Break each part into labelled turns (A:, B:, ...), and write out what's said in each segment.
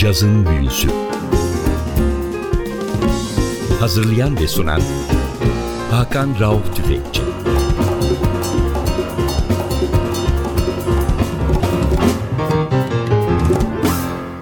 A: Cazın Büyüsü Hazırlayan ve sunan Hakan Rauf Tüfekçi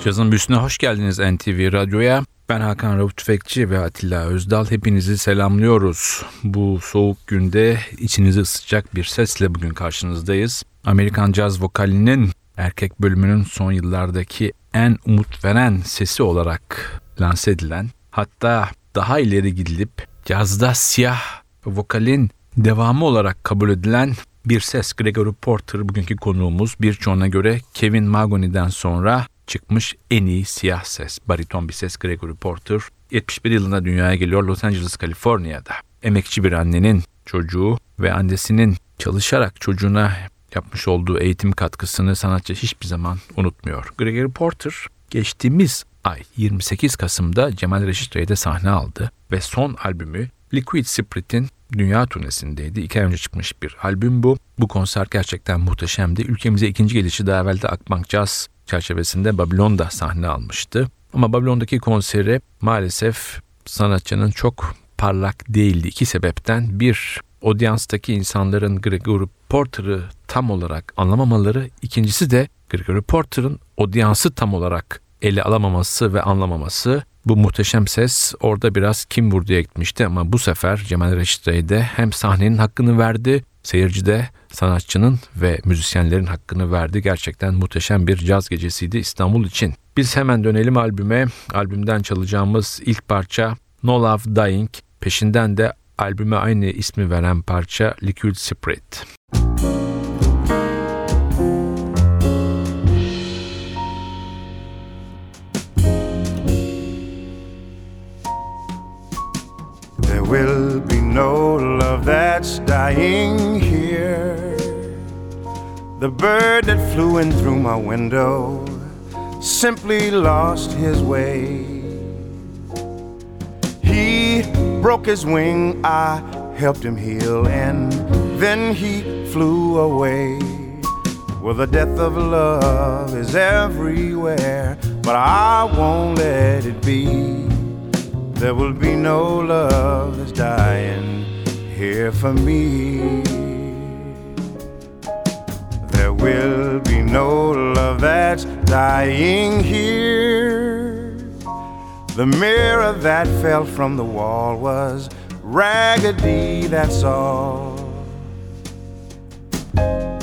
B: Cazın Büyüsü'ne hoş geldiniz NTV Radyo'ya. Ben Hakan Rauf Tüfekçi ve Atilla Özdal. Hepinizi selamlıyoruz. Bu soğuk günde içinizi ısıtacak bir sesle bugün karşınızdayız. Amerikan caz vokalinin erkek bölümünün son yıllardaki en umut veren sesi olarak lanse edilen hatta daha ileri gidilip cazda siyah vokalin devamı olarak kabul edilen bir ses Gregory Porter bugünkü konuğumuz birçoğuna göre Kevin Mahoney'den sonra çıkmış en iyi siyah ses, bariton bir ses Gregory Porter. 71 yılında dünyaya geliyor Los Angeles, Kaliforniya'da. Emekçi bir annenin çocuğu ve annesinin çalışarak çocuğuna yapmış olduğu eğitim katkısını sanatçı hiçbir zaman unutmuyor. Gregory Porter geçtiğimiz ay 28 Kasım'da Cemal Reşit Rey'de sahne aldı ve son albümü Liquid Spirit'in dünya turnesindeydi. İki ay önce çıkmış bir albüm bu. Bu konser gerçekten muhteşemdi. Ülkemize ikinci gelişi daha evvelde Akbank Jazz çerçevesinde Babilon'da sahne almıştı. Ama Babilon'daki konseri maalesef sanatçının çok parlak değildi. İki sebepten. Bir, odyanstaki insanların Gregory Porter'ı tam olarak anlamamaları. İkincisi de Gregory Porter'ın odyansı tam olarak ele alamaması ve anlamaması. Bu muhteşem ses orada biraz kim vurduya gitmişti ama bu sefer Cemal Reşit de hem sahnenin hakkını verdi, seyirci de sanatçının ve müzisyenlerin hakkını verdi. Gerçekten muhteşem bir caz gecesiydi İstanbul için. Biz hemen dönelim albüme. Albümden çalacağımız ilk parça No Love Dying. Peşinden de albüme aynı ismi veren parça Liquid Spirit.
C: There will be no love that's dying here. The bird that flew in through my window simply lost his way. He broke his wing, I helped him heal, and then he flew away. Well, the death of love is everywhere, but I won't let it be. There will be no love that's dying here for me. There will be no love that's dying here. The mirror that fell from the wall was raggedy, that's all.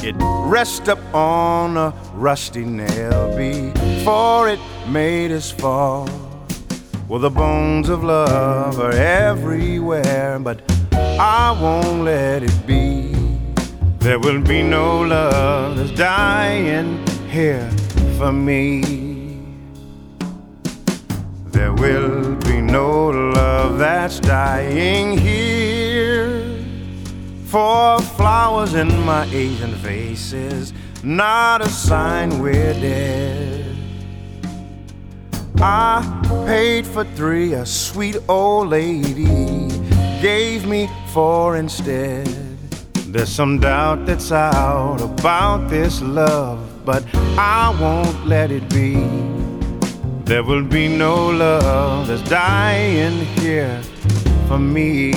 C: It rests up on a rusty nail before it made us fall. Well, the bones of love are everywhere, but I won't let it be. There will be no love that's dying here for me. There will be no love that's dying here. For flowers in my Asian faces, not a sign we're dead. I paid for three, a sweet old lady gave me four instead. There's some doubt that's out about this love, but I won't let it be. There will be no love that's dying here for me.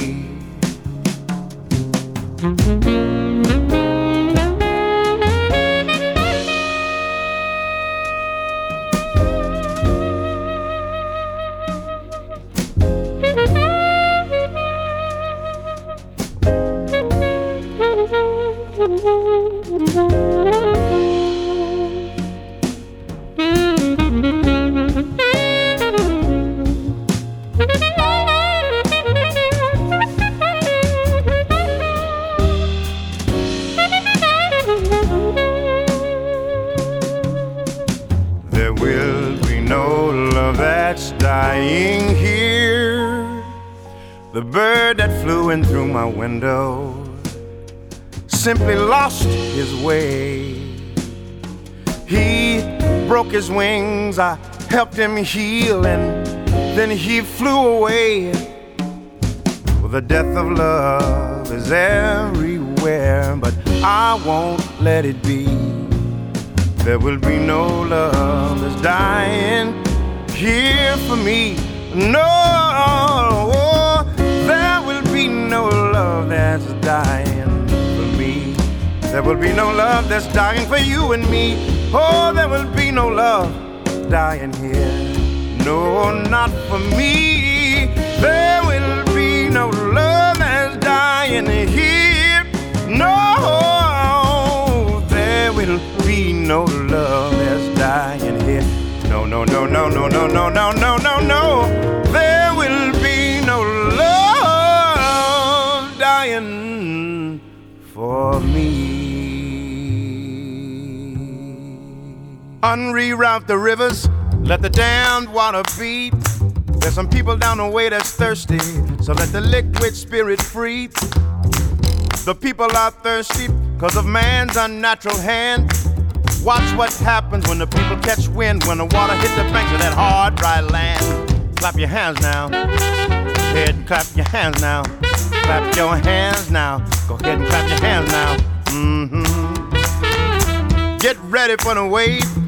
C: Helped him heal, and then he flew away. Well, the death of love is everywhere, but I won't let it be. There will be no love that's dying here for me. No, oh, there will be no love that's dying for me. There will be no love that's dying for you and me. Oh, there will be no love dying here. No, not for me. There will be no love that's dying here. No, there will be no love that's dying here. No, no, no, no, no, no, no, no, no, no, no. There will be no love dying for me. Unreroute the rivers, let the dammed water beat. There's some people down the way that's thirsty, so let the liquid spirit free. The people are thirsty because of man's unnatural hand. Watch what happens when the people catch wind, when the water hits the banks of that hard, dry land. Clap your hands now. Go ahead and clap your hands now. Clap your hands now. Go ahead and clap your hands now. Mm-hmm. Get ready for the wave.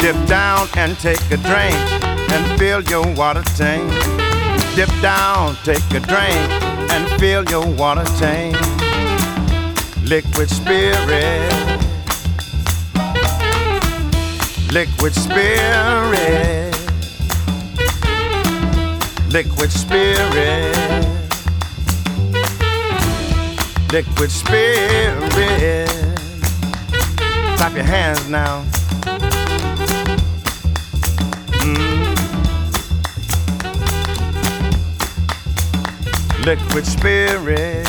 C: Dip down and take a drink and fill your water tank. Dip down, take a drink and fill your water tank. Liquid spirit. Liquid spirit. Liquid spirit. Liquid spirit. Clap your hands now. Liquid spirit.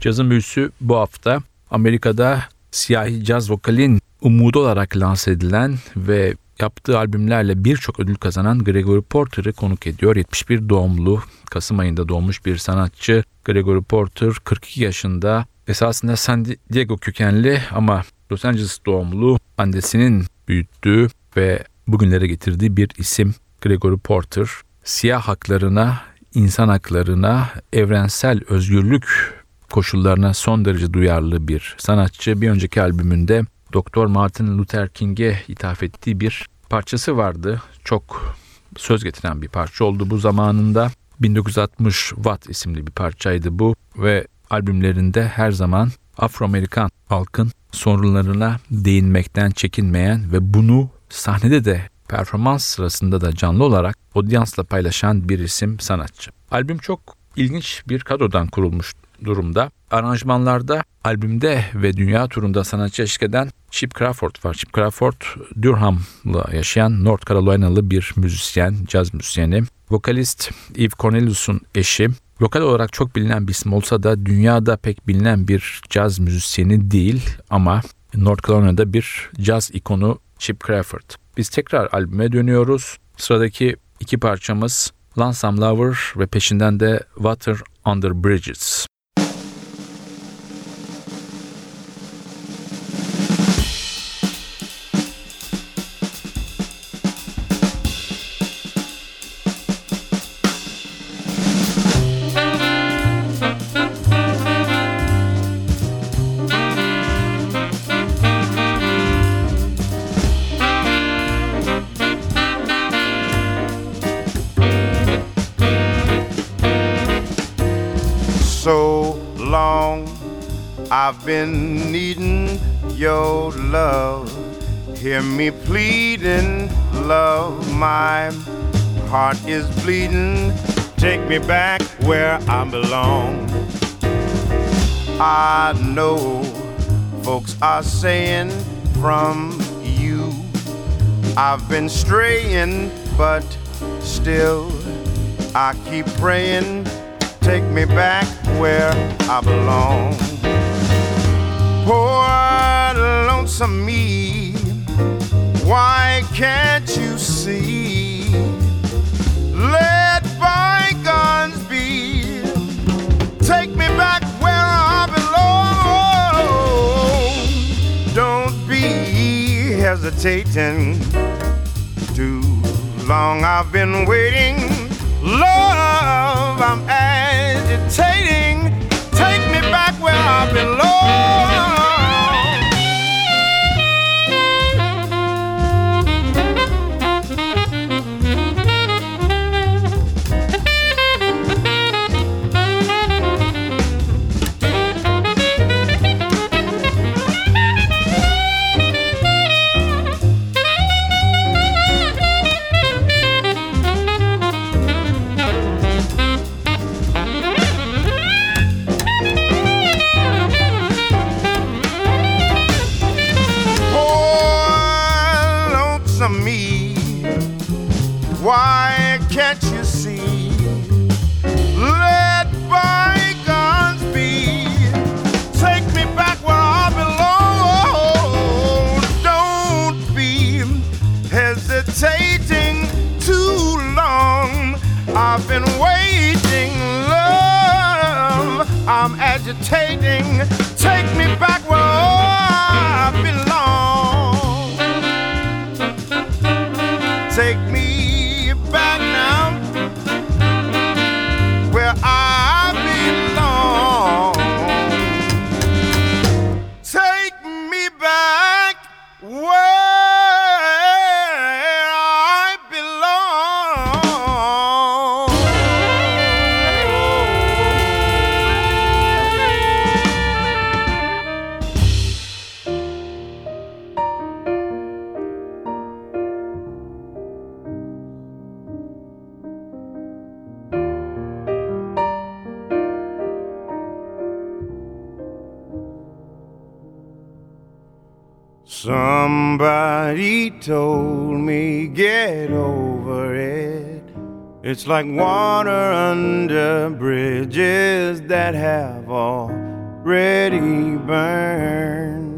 B: Cazın büyüsü bu hafta Amerika'da siyahi caz vokalin umudu olarak lanse edilen ve yaptığı albümlerle birçok ödül kazanan Gregory Porter'ı konuk ediyor. 71 doğumlu, Kasım ayında doğmuş bir sanatçı. Gregory Porter 42 yaşında. Esasında San Diego kökenli ama Los Angeles doğumlu. Annesinin büyüttüğü ve bugünlere getirdiği bir isim Gregory Porter. Siyah haklarına, insan haklarına, evrensel özgürlük koşullarına son derece duyarlı bir sanatçı. Bir önceki albümünde Doktor Martin Luther King'e ithaf ettiği bir parçası vardı. Çok söz getiren bir parça oldu bu zamanında. 1960 Watt isimli bir parçaydı bu ve albümlerinde her zaman Afro-Amerikan halkın sorunlarına değinmekten çekinmeyen ve bunu sahnede de performans sırasında da canlı olarak odyansla paylaşan bir isim sanatçı. Albüm çok ilginç bir kadrodan kurulmuş durumda. Aranjmanlarda albümde ve dünya turunda sanatçı eşlik eden Chip Crawford var. Chip Crawford Durham'la yaşayan North Carolina'lı bir müzisyen, caz müzisyeni. Vokalist Eve Cornelius'un eşi. Lokal olarak çok bilinen bir isim olsa da dünyada pek bilinen bir caz müzisyeni değil ama North Carolina'da bir caz ikonu Chip Crawford. Biz tekrar albüme dönüyoruz. Sıradaki iki parçamız Lonesome Lover ve peşinden de Water Under Bridges.
C: I've been needing your love. Hear me pleading, love, my heart is bleeding. Take me back where I belong. I know folks are saying from you I've been straying, but still I keep praying. Take me back where I belong poor lonesome me. Why can't you see? Let bygones be. Take me back where I belong. Don't be hesitating. Too long I've been waiting. Love, I'm. Take me back where I belong. Somebody told me get over it. It's like water under bridges that have already burned.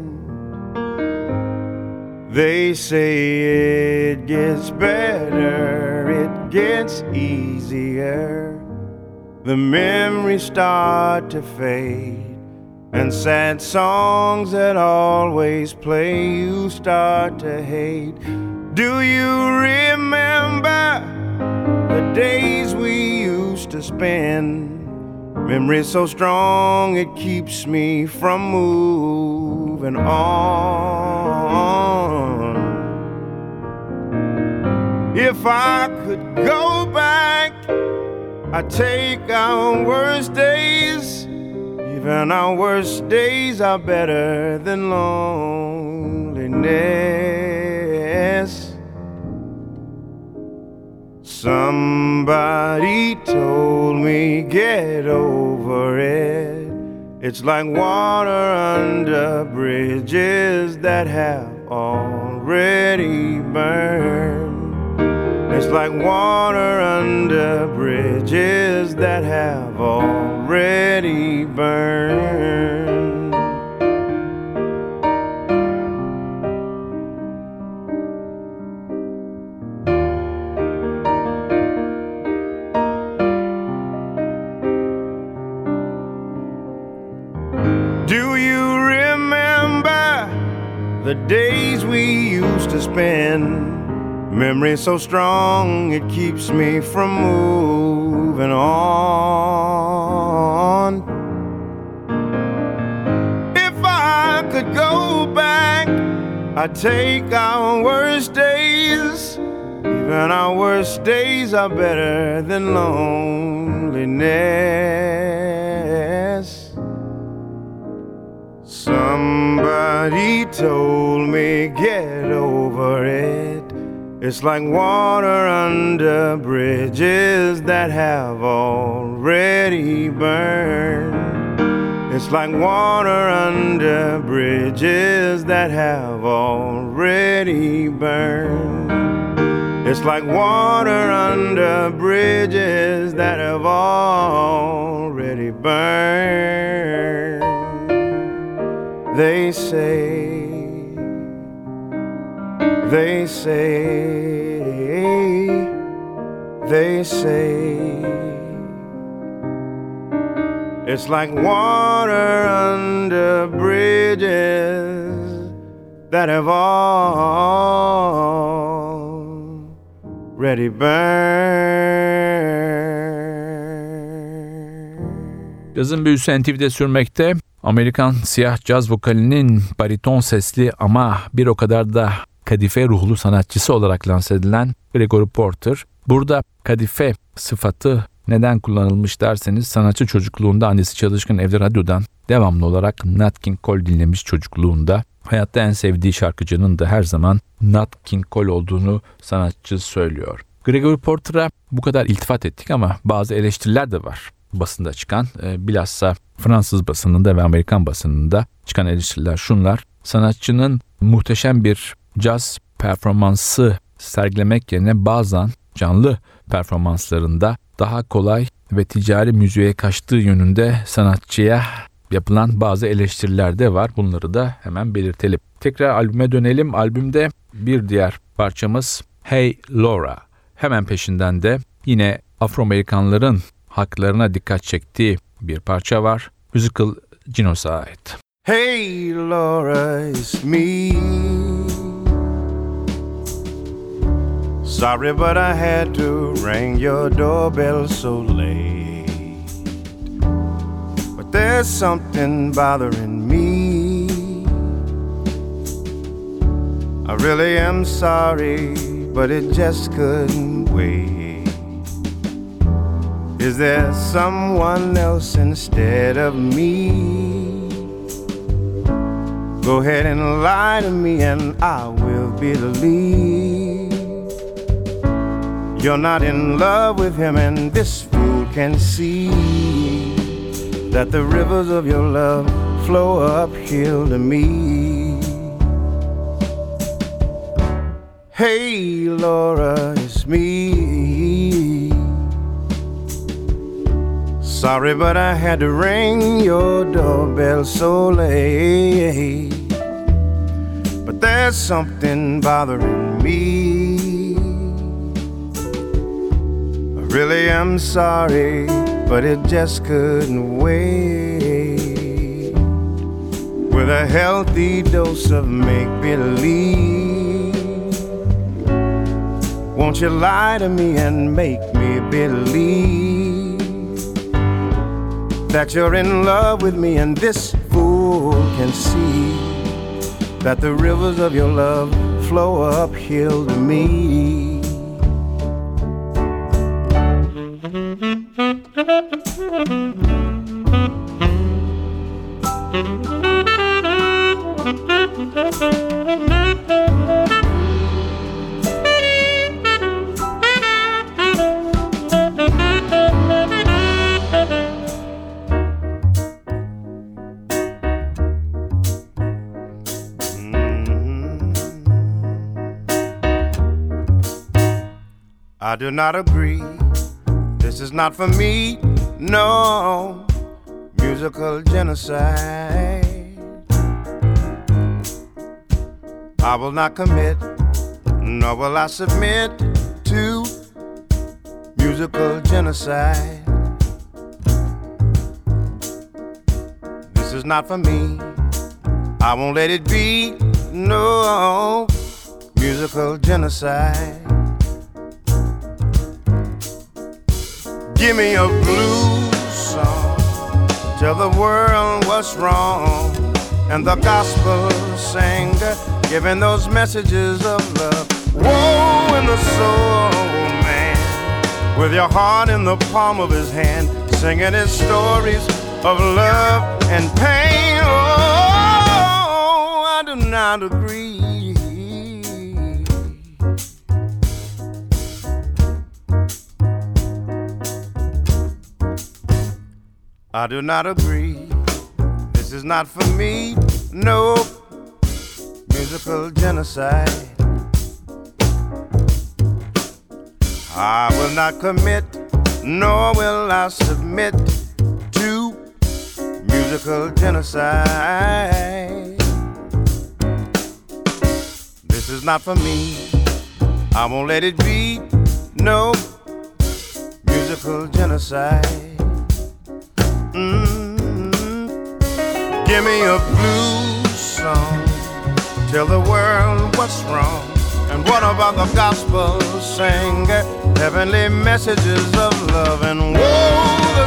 C: They say it gets better, it gets easier. The memories start to fade and sad songs that always play you start to hate. Do you remember the days we used to spend? Memory so strong it keeps me from moving on. If I could go back I'd take our worst days, even our worst days are better than loneliness. Somebody told me get over it. It's like water under bridges that have already burned. It's like water under bridges that have already burned. Do you remember the days we used to spend? Memory so strong it keeps me from moving on. If I could go back, I'd take our worst days. Even our worst days are better than loneliness. Somebody told me get over. It's like water under bridges that have already burned. It's like water under bridges that have already burned. It's like water under bridges that have already burned. They say they say, they say, it's like water under bridges that have already burned.
B: Cazın büyüsü NTV'de sürmekte. Amerikan siyah caz vokalinin bariton sesli ama bir o kadar da kadife ruhlu sanatçısı olarak lanse edilen Gregory Porter. Burada kadife sıfatı neden kullanılmış derseniz sanatçı çocukluğunda annesi çalışkan evde radyodan devamlı olarak Nat King Cole dinlemiş çocukluğunda. Hayatta en sevdiği şarkıcının da her zaman Nat King Cole olduğunu sanatçı söylüyor. Gregory Porter'a bu kadar iltifat ettik ama bazı eleştiriler de var basında çıkan. Bilhassa Fransız basınında ve Amerikan basınında çıkan eleştiriler şunlar. Sanatçının muhteşem bir caz performansı sergilemek yerine bazen canlı performanslarında daha kolay ve ticari müziğe kaçtığı yönünde sanatçıya yapılan bazı eleştiriler de var. Bunları da hemen belirtelim. Tekrar albüme dönelim. Albümde bir diğer parçamız Hey Laura. Hemen peşinden de yine Afro-Amerikanların haklarına dikkat çektiği bir parça var. Musical Genocide.
C: Hey Laura, it's me. Sorry, but I had to ring your doorbell so late. But there's something bothering me. I really am sorry, but it just couldn't wait. Is there someone else instead of me? Go ahead and lie to me, and I will believe. You're not in love with him, and this fool can see that the rivers of your love flow uphill to me. Hey, Laura, it's me. Sorry, but I had to ring your doorbell so late. But there's something bothering me. Really I'm sorry, but it just couldn't wait. With a healthy dose of make believe, won't you lie to me and make me believe that you're in love with me and this fool can see that the rivers of your love flow uphill to me. I do not agree. This is not for me, no musical genocide. I will not commit, nor will I submit to musical genocide. This is not for me. I won't let it be, no musical genocide. Give me a blues song. Tell the world what's wrong. And the gospel singer giving those messages of love. Woe in the soul, man. With your heart in the palm of his hand. Singing his stories of love and pain. Oh, I do not agree. I do not agree. This is not for me. No musical genocide. I will not commit, nor will I submit to musical genocide. This is not for me. I won't let it be. No musical genocide. Give me a blues song. Tell the world what's wrong. And what about the gospel singer? Heavenly messages of love and woe,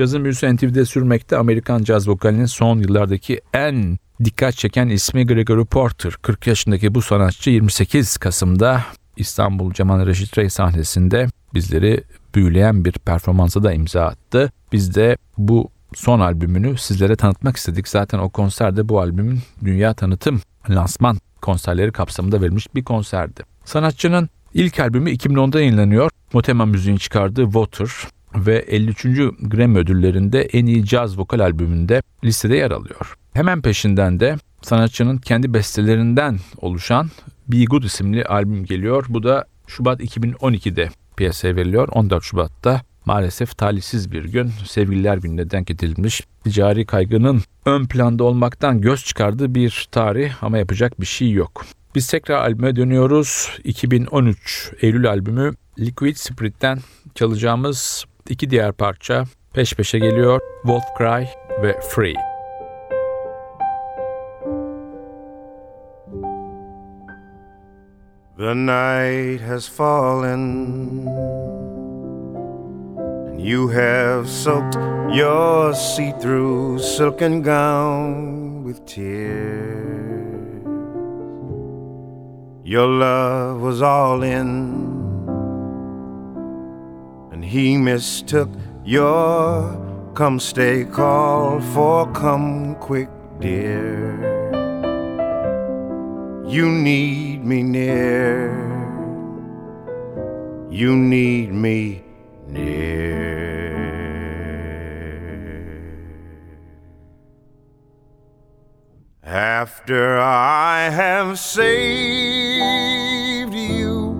B: Cazın büyüsü NTV'de sürmekte Amerikan caz vokalinin son yıllardaki en dikkat çeken ismi Gregory Porter. 40 yaşındaki bu sanatçı 28 Kasım'da İstanbul Cemal Reşit Rey sahnesinde bizleri büyüleyen bir performansa da imza attı. Biz de bu son albümünü sizlere tanıtmak istedik. Zaten o konserde bu albümün dünya tanıtım lansman konserleri kapsamında verilmiş bir konserdi. Sanatçının ilk albümü 2010'da yayınlanıyor. Motema Müziğin çıkardığı Water ve 53. Grammy ödüllerinde en iyi caz vokal albümünde listede yer alıyor. Hemen peşinden de sanatçının kendi bestelerinden oluşan Be Good isimli albüm geliyor. Bu da Şubat 2012'de piyasaya veriliyor. 14 Şubat'ta maalesef talihsiz bir gün sevgililer gününe denk getirilmiş. Ticari kaygının ön planda olmaktan göz çıkardığı bir tarih ama yapacak bir şey yok. Biz tekrar albüme dönüyoruz. 2013 Eylül albümü Liquid Spirit'ten çalacağımız iki diğer parça peş peşe geliyor. Wolf Cry ve Free.
C: The night has fallen, and you have soaked your see through silken gown with tears. Your love was all in, and he mistook your come stay call for come quick, dear. You need me near. You need me near. After I have saved you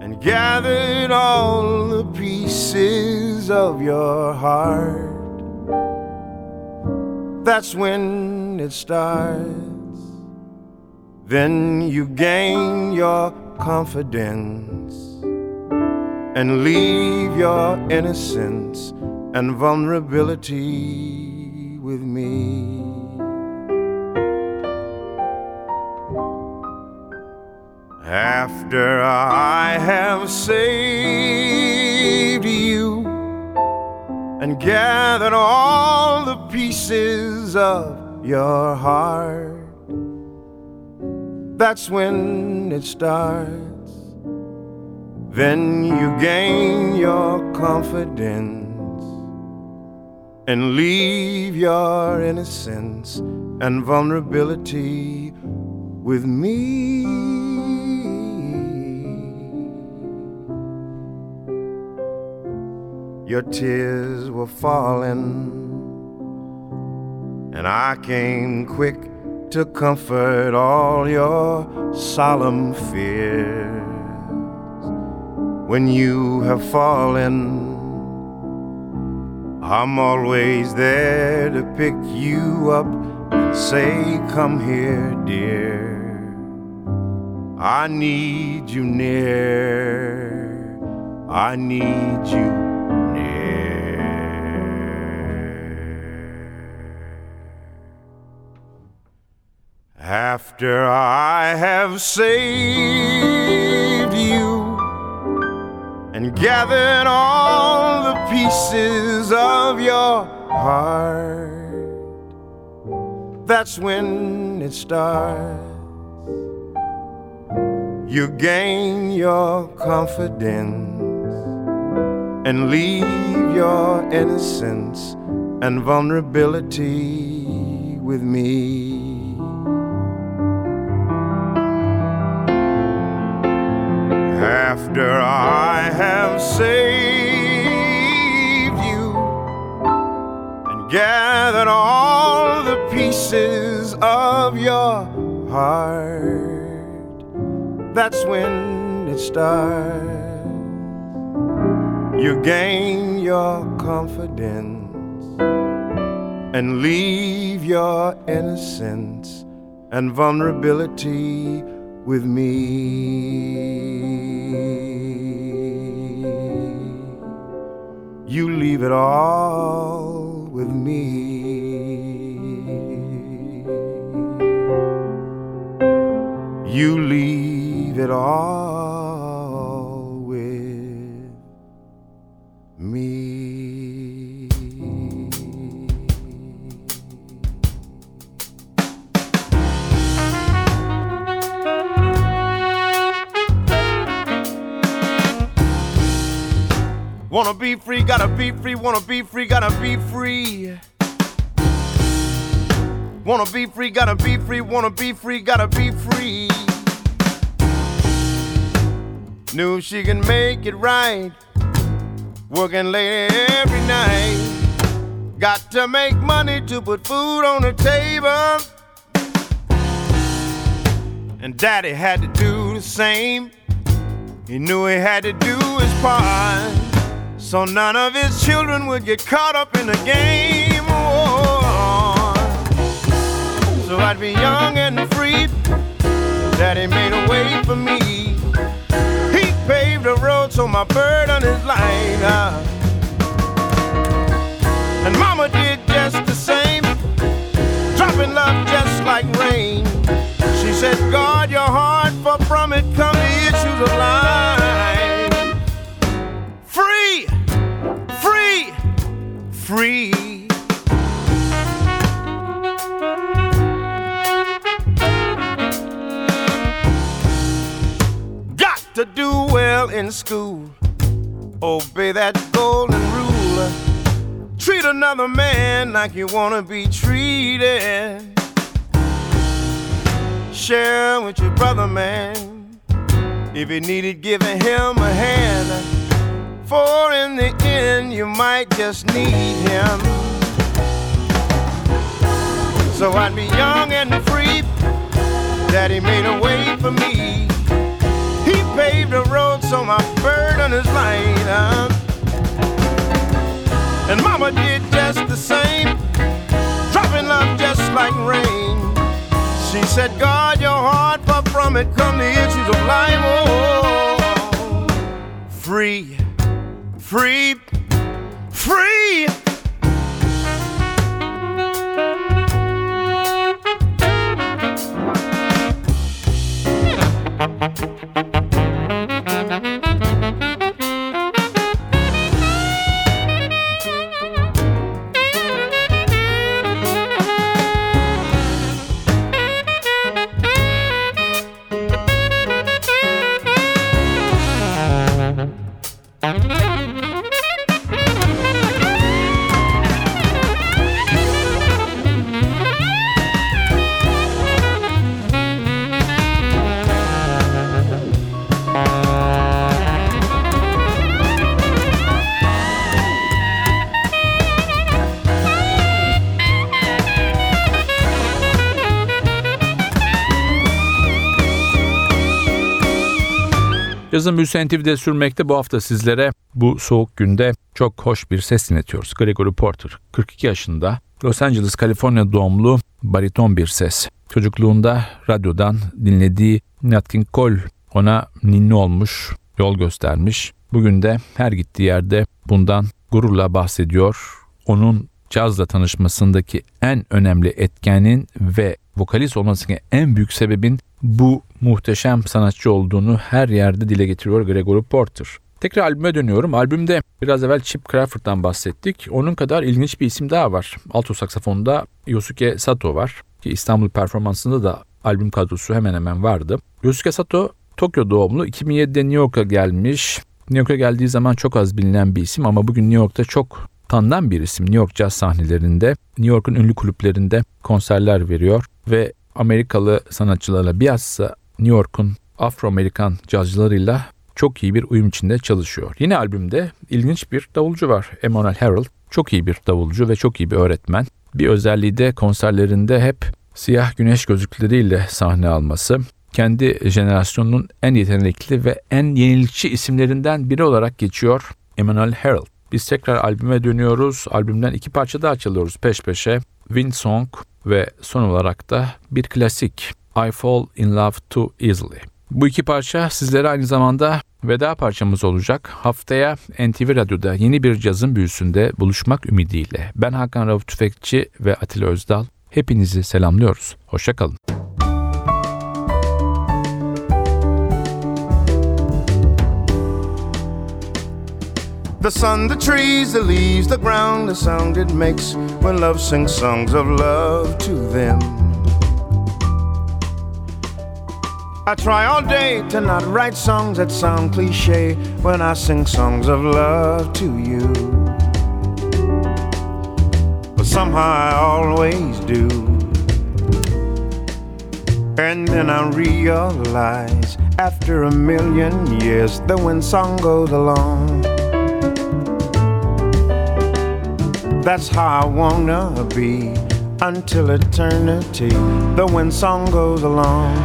C: and gathered all the pieces of your heart, that's when it starts. Then you gain your confidence and leave your innocence and vulnerability with me. After I have saved you and gathered all the pieces of your heart. That's when it starts. Then you gain your confidence and leave your innocence and vulnerability with me. Your tears were falling, and I came quick to comfort all your solemn fears. When you have fallen, I'm always there to pick you up and say, Come here, dear. I need you near. I need you After I have saved you and gathered all the pieces of your heart. That's when it starts. You gain your confidence and leave your innocence and vulnerability with me. After I have saved you and gathered all the pieces of your heart. That's when it starts. You gain your confidence and leave your innocence and vulnerability with me. You leave it all with me. You leave it all Wanna be free, gotta be free, wanna be free, gotta be free. Wanna be free, gotta be free, wanna be free, gotta be free. Knew she can make it right, working late every night. Got to make money to put food on the table. And daddy had to do the same. He knew he had to do his part. So none of his children would get caught up in the game. So I'd be young and free. Daddy made a way for me. He paved the road so my burden is light. Uh. And mama did just the same, dropping love just like rain. She said, guard your heart, for from it come the issues of life. Free. Got to do well in school, obey that golden rule. Treat another man like you wanna be treated. Share with your brother, man. If you needed giving him a hand, for in the end you might just need him. So I'd be young and free. Daddy made a way for me. He paved the road so my burden is light. uh. And mama did just the same, dropping love just like rain. She said, guard your heart, for from it come the issues of life. Oh, free, free, free.
B: Yazın büyüsü NTV'de sürmekte bu hafta sizlere bu soğuk günde çok hoş bir ses dinletiyoruz. Gregory Porter 42 yaşında Los Angeles, Kaliforniya doğumlu bariton bir ses. Çocukluğunda radyodan dinlediği Nat King Cole ona ninni olmuş, yol göstermiş. Bugün de her gittiği yerde bundan gururla bahsediyor. Onun cazla tanışmasındaki en önemli etkenin ve vokalist olmasının en büyük sebebin bu muhteşem sanatçı olduğunu her yerde dile getiriyor Gregory Porter. Tekrar albüme dönüyorum. Albümde biraz evvel Chip Crawford'dan bahsettik. Onun kadar ilginç bir isim daha var. Alto saksafonda Yosuke Sato var. Ki İstanbul performansında da albüm kadrosu hemen hemen vardı. Yosuke Sato Tokyo doğumlu. 2007'de New York'a gelmiş. New York'a geldiği zaman çok az bilinen bir isim ama bugün New York'ta çok tanınan bir isim. New York caz sahnelerinde, New York'un ünlü kulüplerinde konserler veriyor ve Amerikalı sanatçılarla bilhassa New York'un Afro-Amerikan cazcılarıyla çok iyi bir uyum içinde çalışıyor. Yine albümde ilginç bir davulcu var. Emmanuel Harold. Çok iyi bir davulcu ve çok iyi bir öğretmen. Bir özelliği de konserlerinde hep siyah güneş gözlükleriyle sahne alması. Kendi jenerasyonunun en yetenekli ve en yenilikçi isimlerinden biri olarak geçiyor Emmanuel Harold. Biz tekrar albüme dönüyoruz. Albümden iki parça daha çalıyoruz peş peşe. Wind Song ve son olarak da bir klasik I Fall in Love Too Easily. Bu iki parça sizlere aynı zamanda veda parçamız olacak. Haftaya NTV Radyo'da yeni bir cazın büyüsünde buluşmak ümidiyle. Ben Hakan Rauf Tüfekçi ve Atilla Özdal. Hepinizi selamlıyoruz. Hoşçakalın.
C: The sun, the trees, the leaves, the ground, the sound it makes when love sings songs of love to them. I try all day to not write songs that sound cliche when I sing songs of love to you. But somehow I always do. And then I realize after a million years, the wind song goes along. That's how I wanna be until eternity. The wind song goes along.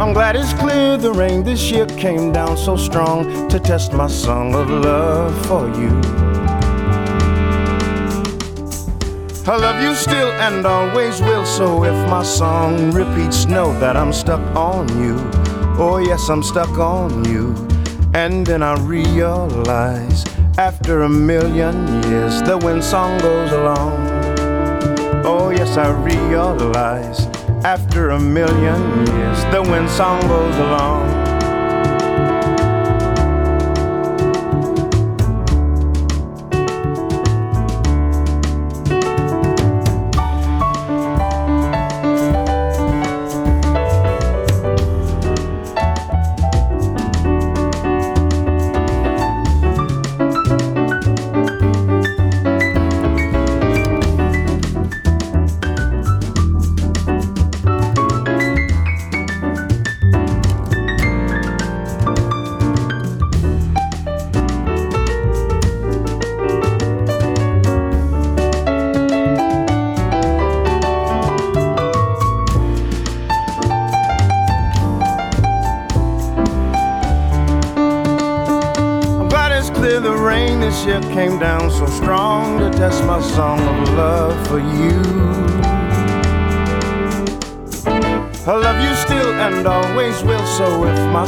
C: I'm glad it's clear the rain this year came down so strong to test my song of love for you. I love you still and always will, so if my song repeats, know that I'm stuck on you. Oh, yes, I'm stuck on you. And then I realize after a million years, the wind song goes along. Oh, yes, I realize after a million years, the wind song goes along.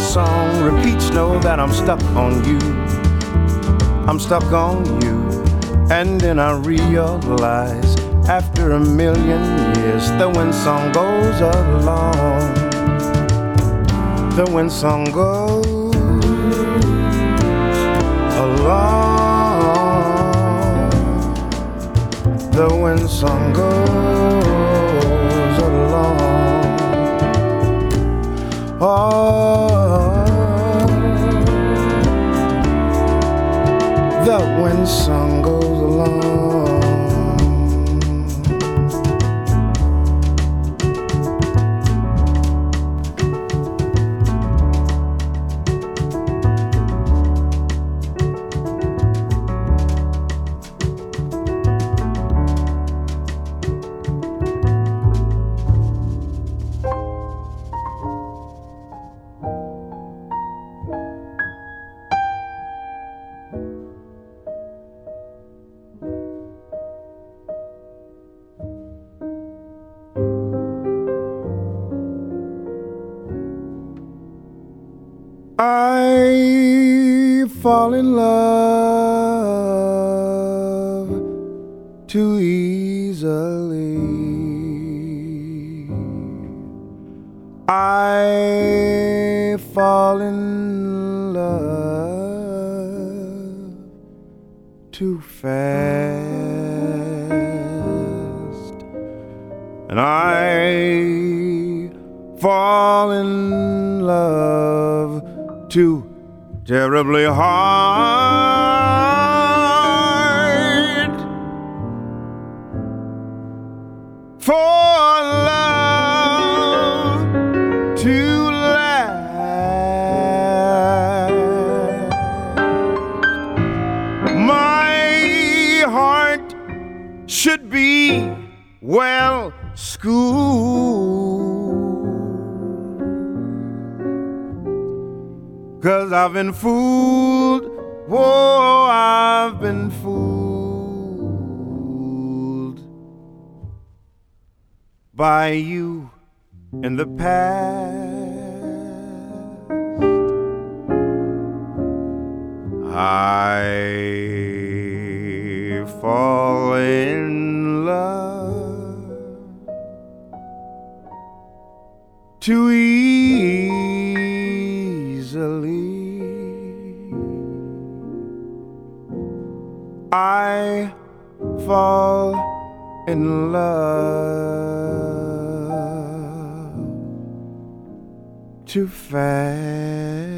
C: Song repeats, know that I'm stuck on you. I'm stuck on you, and then I realize after a million years, the wind song goes along. The wind song goes along. the wind song goes along. Oh, song goes in love well schooled. Cause I've been fooled, whoa, I've been fooled by you in the past. I fall in too easily. I fall in love too fast.